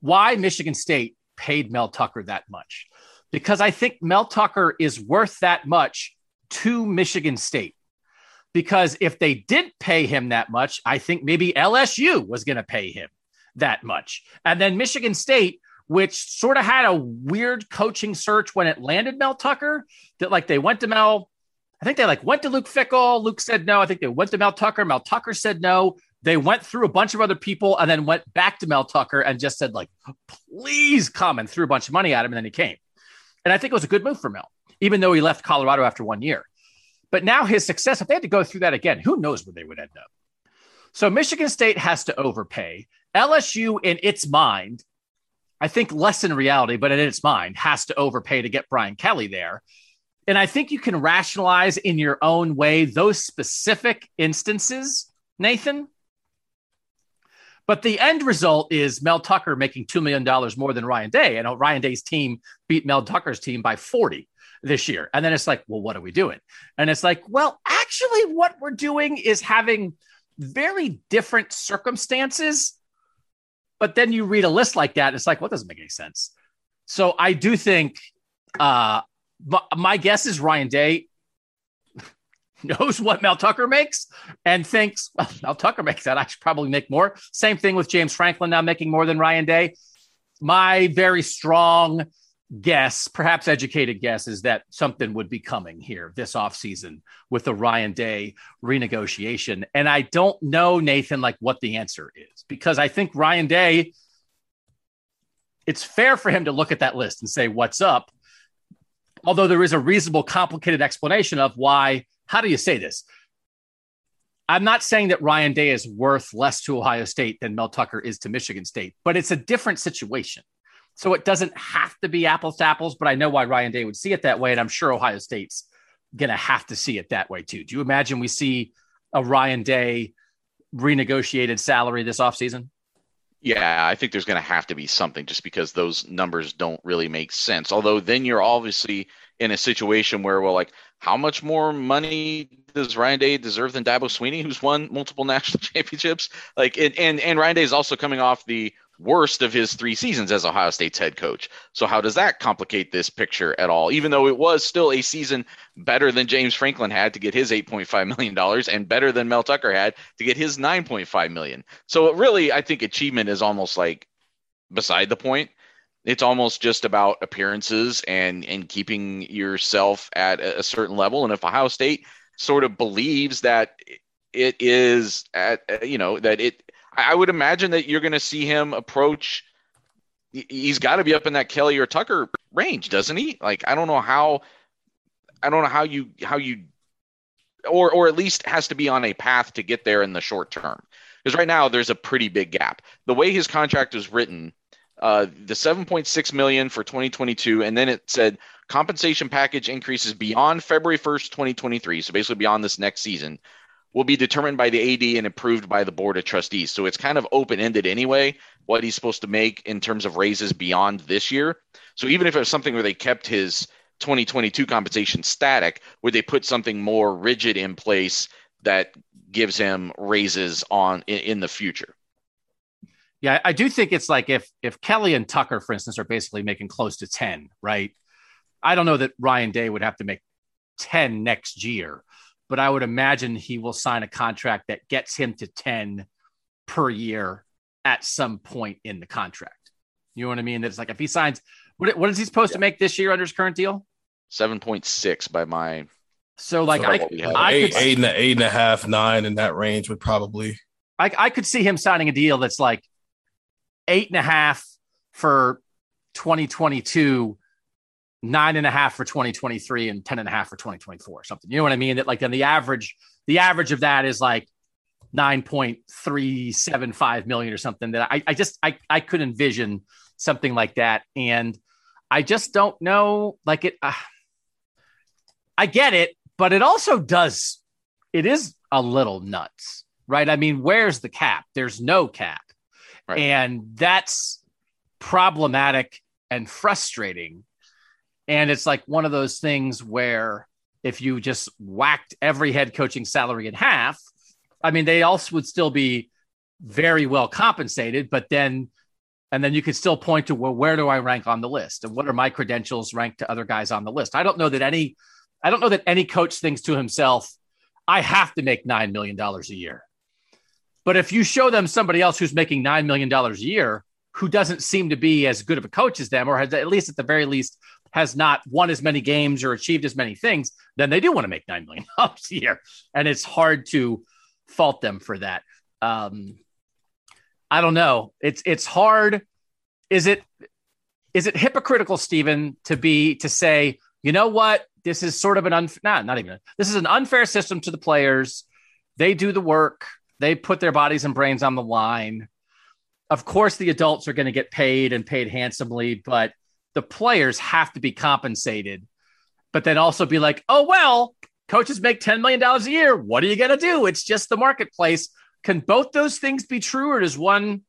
why Michigan State paid Mel Tucker that much because I think Mel Tucker is worth that much to Michigan State. Because if they didn't pay him that much, I think maybe LSU was going to pay him that much. And then Michigan State, which sort of had a weird coaching search when it landed Mel Tucker, that like they went to Mel. I think they like went to Luke Fickell. Luke said no. I think they went to Mel Tucker. Mel Tucker said no. They went through a bunch of other people and then went back to Mel Tucker and just said like, please come and threw a bunch of money at him. And then he came. And I think it was a good move for Mel, even though he left Colorado after one year. But now his success, if they had to go through that again, who knows where they would end up. So Michigan State has to overpay. LSU, in its mind, I think less in reality, but in its mind, has to overpay to get Brian Kelly there. And I think you can rationalize in your own way those specific instances, Nathan. But the end result is Mel Tucker making $2 million more than Ryan Day. And Ryan Day's team beat Mel Tucker's team by 40 this year. And then it's like, well, what are we doing? And it's like, well, actually, what we're doing is having very different circumstances. But then you read a list like that, and it's like, well, doesn't make any sense. So I do think uh, my guess is Ryan Day knows what Mel Tucker makes and thinks, well, Mel Tucker makes that. I should probably make more. Same thing with James Franklin now making more than Ryan Day. My very strong guess, perhaps educated guess, is that something would be coming here this offseason with the Ryan Day renegotiation. And I don't know, Nathan, like what the answer is because I think Ryan Day, it's fair for him to look at that list and say, what's up? Although there is a reasonable, complicated explanation of why how do you say this? I'm not saying that Ryan Day is worth less to Ohio State than Mel Tucker is to Michigan State, but it's a different situation. So it doesn't have to be apples to apples, but I know why Ryan Day would see it that way. And I'm sure Ohio State's going to have to see it that way too. Do you imagine we see a Ryan Day renegotiated salary this offseason? Yeah, I think there's going to have to be something just because those numbers don't really make sense. Although then you're obviously in a situation where, well, like, how much more money does Ryan Day deserve than Dabo Swinney, who's won multiple national championships? Like, and and, and Ryan Day is also coming off the worst of his three seasons as Ohio State's head coach. So how does that complicate this picture at all? Even though it was still a season better than James Franklin had to get his 8.5 million dollars and better than Mel Tucker had to get his 9.5 million. So really I think achievement is almost like beside the point. It's almost just about appearances and and keeping yourself at a certain level and if Ohio State sort of believes that it is at you know that it I would imagine that you're going to see him approach. He's got to be up in that Kelly or Tucker range, doesn't he? Like I don't know how, I don't know how you how you, or or at least has to be on a path to get there in the short term. Because right now there's a pretty big gap. The way his contract was written, uh, the 7.6 million for 2022, and then it said compensation package increases beyond February 1st, 2023. So basically beyond this next season will be determined by the AD and approved by the board of trustees. So it's kind of open ended anyway, what he's supposed to make in terms of raises beyond this year. So even if it's something where they kept his 2022 compensation static, would they put something more rigid in place that gives him raises on in, in the future? Yeah, I do think it's like if if Kelly and Tucker, for instance, are basically making close to 10, right? I don't know that Ryan Day would have to make 10 next year, but I would imagine he will sign a contract that gets him to 10 per year at some point in the contract. You know what I mean? That's like if he signs, what, what is he supposed yeah. to make this year under his current deal? 7.6 by my. So like so I, I eight, could, eight and, a, eight and a half, nine in that range would probably. I, I could see him signing a deal that's like eight and a half for 2022, nine and a half for 2023, and ten and a half for 2024 or something. You know what I mean? That like then the average, the average of that is like 9.375 million or something that I, I just I, I could envision something like that. And I just don't know like it uh, I get it, but it also does it is a little nuts, right? I mean, where's the cap? There's no cap. Right. And that's problematic and frustrating. And it's like one of those things where if you just whacked every head coaching salary in half, I mean, they also would still be very well compensated, but then, and then you could still point to well, where do I rank on the list, and what are my credentials ranked to other guys on the list? I don't know that any, I don't know that any coach thinks to himself, I have to make nine million dollars a year. But if you show them somebody else who's making nine million dollars a year, who doesn't seem to be as good of a coach as them, or has at least at the very least has not won as many games or achieved as many things, then they do want to make nine million dollars a year, and it's hard to fault them for that. Um, I don't know. It's it's hard. Is it is it hypocritical, Stephen, to be to say, you know what, this is sort of an unfair, not not even this is an unfair system to the players. They do the work. They put their bodies and brains on the line. Of course, the adults are going to get paid and paid handsomely, but the players have to be compensated. But then also be like, oh well, coaches make $10 million a year. What are you going to do? It's just the marketplace. Can both those things be true, or does one?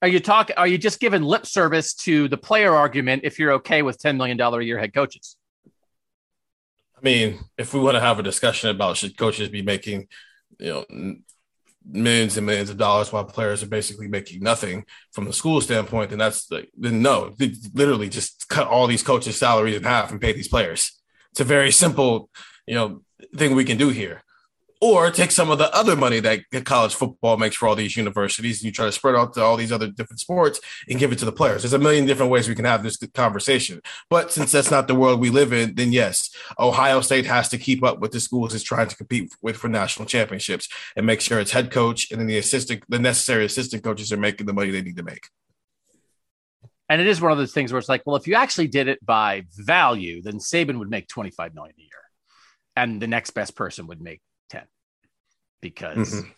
Are you talking? Are you just giving lip service to the player argument if you're okay with $10 million a year head coaches? I mean, if we want to have a discussion about should coaches be making, you know, millions and millions of dollars while players are basically making nothing from the school standpoint, then that's like, then no, literally just cut all these coaches' salaries in half and pay these players. It's a very simple you know thing we can do here or take some of the other money that college football makes for all these universities and you try to spread out to all these other different sports and give it to the players. There's a million different ways we can have this conversation. But since that's not the world we live in, then yes, Ohio State has to keep up with the schools it's trying to compete with for national championships and make sure its head coach and then the assistant, the necessary assistant coaches are making the money they need to make. And it is one of those things where it's like, well, if you actually did it by value, then Saban would make 25 million a year and the next best person would make 10 because mm-hmm.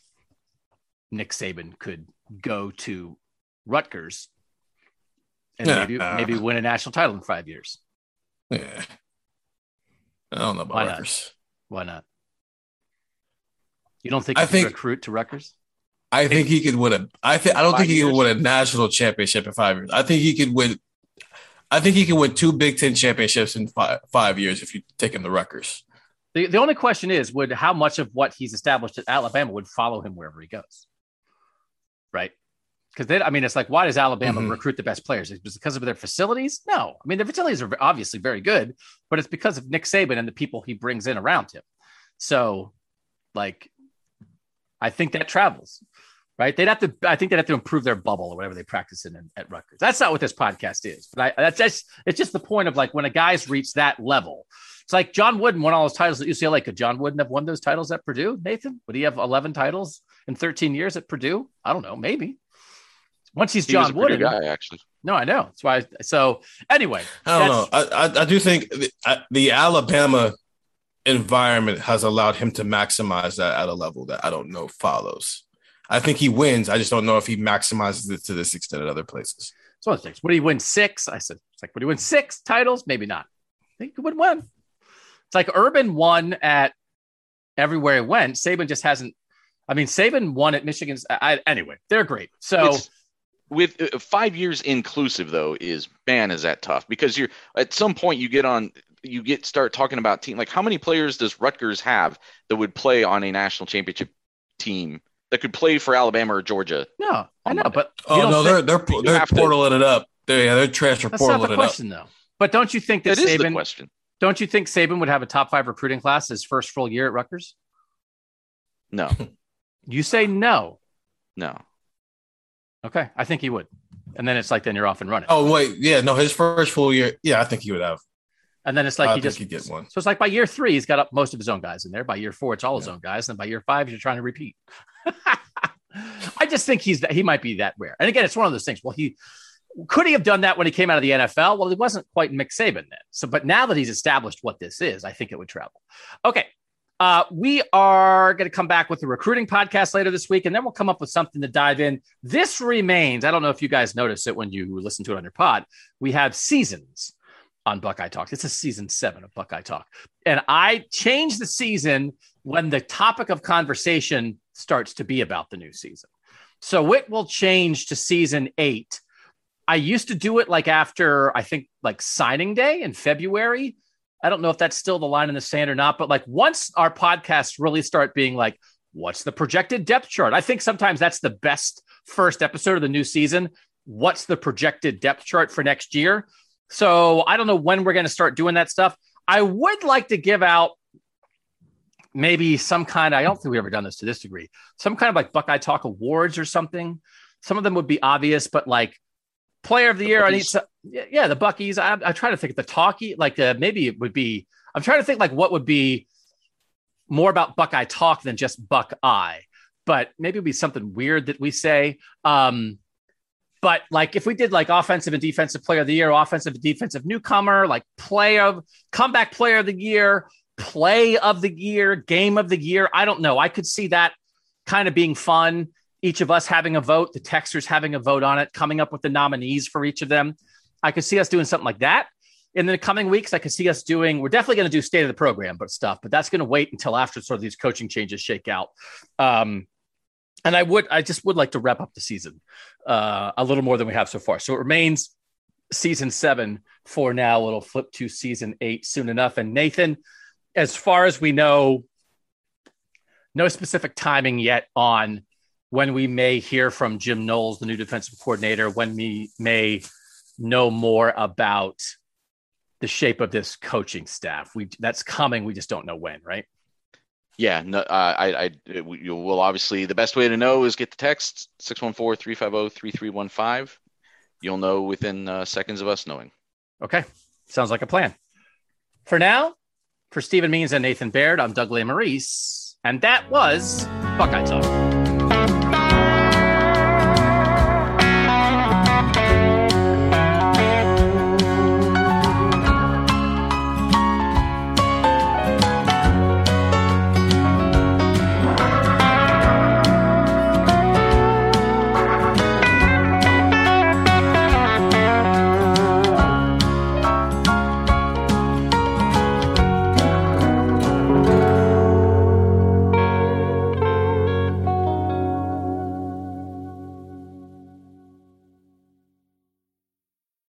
Nick Saban could go to Rutgers and yeah, maybe uh, maybe win a national title in five years. Yeah. I don't know about Why Rutgers. Not? Why not? You don't think I think recruit to Rutgers? I think he could win a. I think I don't think he could win a national championship in five years. I think he could win. I think he can win two Big Ten championships in five, five years if you take him to Rutgers. The, the only question is, would how much of what he's established at Alabama would follow him wherever he goes? Right. Because then, I mean, it's like, why does Alabama mm-hmm. recruit the best players? Is it because of their facilities? No. I mean, their facilities are obviously very good, but it's because of Nick Saban and the people he brings in around him. So, like, I think that travels, right? They'd have to, I think they'd have to improve their bubble or whatever they practice in at Rutgers. That's not what this podcast is, but I, that's just, it's just the point of like when a guy's reached that level, it's like John Wooden won all those titles at UCLA. Could John Wooden have won those titles at Purdue, Nathan? Would he have 11 titles in 13 years at Purdue? I don't know. Maybe. Once he's he John Wooden, guy actually. No, I know. That's why. I, so anyway, I don't know. I, I, I do think the, the Alabama environment has allowed him to maximize that at a level that I don't know follows. I think he wins. I just don't know if he maximizes it to this extent at other places. So one things. Would he win six? I said, it's like, would he win six titles? Maybe not. I think he would win. It's like Urban won at everywhere he went. Saban just hasn't. I mean, Saban won at Michigan's. I, anyway, they're great. So. It's, with uh, five years inclusive though is man is that tough because you're at some point you get on you get start talking about team like how many players does Rutgers have that would play on a national championship team that could play for Alabama or Georgia. No, I oh, know, Monday. but Oh no, they're they're they're have to- portaling it up. They yeah, they're transfer that's not portaling the it up. question though. But don't you think that That is the Saban? question. Don't you think Saban would have a top five recruiting class his first full year at Rutgers? No, You say no. no. Okay, I think he would. And then it's like then you're off and running. Oh wait, yeah, no, his first full year. Yeah, I think he would have. And then it's like I he just he'd get one. So it's like by year three, he's got up most of his own guys in there. By year four, it's all his Yeah. own guys. And by year five, you're trying to repeat. I just think he's that he might be that rare. And again, it's one of those things. Well, he could he have done that when he came out of the NFL? Well, he wasn't quite Nick Saban then. So, but now that he's established what this is, I think it would travel. Okay. Uh, we are going to come back with the recruiting podcast later this week, and then we'll come up with something to dive in. This remains, I don't know if you guys notice it when you listen to it on your pod. We have seasons on Buckeye Talk. This is season seven of Buckeye Talk. And I change the season when the topic of conversation starts to be about the new season. So it will change to season eight. I used to do it like after, I think, like signing day in February. I don't know if that's still the line in the sand or not, but like once our podcasts really start being like, what's the projected depth chart? I think sometimes that's the best first episode of the new season. What's the projected depth chart for next year? So I don't know when we're going to start doing that stuff. I would like to give out maybe some kind. I don't think we've ever done this to this degree. Some kind of like Buckeye Talk awards or something. Some of them would be obvious, but like Player of the, The Year, I need Buckies? some. Yeah, yeah, the Buckies. I, I try to think of the talkie. Like uh, maybe it would be. I'm trying to think like what would be more about Buckeye Talk than just Buckeye. But maybe it'd be something weird that we say. Um, but like if we did like offensive and defensive player of the year, offensive and defensive newcomer, like play of comeback player of the year, play of the year, game of the year. I don't know. I could see that kind of being fun. Each of us having a vote, the texters having a vote on it, coming up with the nominees for each of them. I could see us doing something like that. In the coming weeks, I could see us doing, we're definitely going to do state of the program, but stuff, but that's going to wait until after sort of these coaching changes shake out. Um, and I would, I just would like to wrap up the season uh, a little more than we have so far. So it remains season seven for now. It'll flip to season eight soon enough. And Nathan, as far as we know, no specific timing yet on when we may hear from Jim Knowles, the new defensive coordinator, when we may know more about the shape of this coaching staff. We that's coming. We just don't know when, right? Yeah, no, uh, I, I, you will obviously, the best way to know is get the text 614-350-3315. You'll know within uh, seconds of us knowing. Okay. Sounds like a plan. For now, for Stephen Means and Nathan Baird, I'm Doug Lesmerises, and that was Buckeye Talk.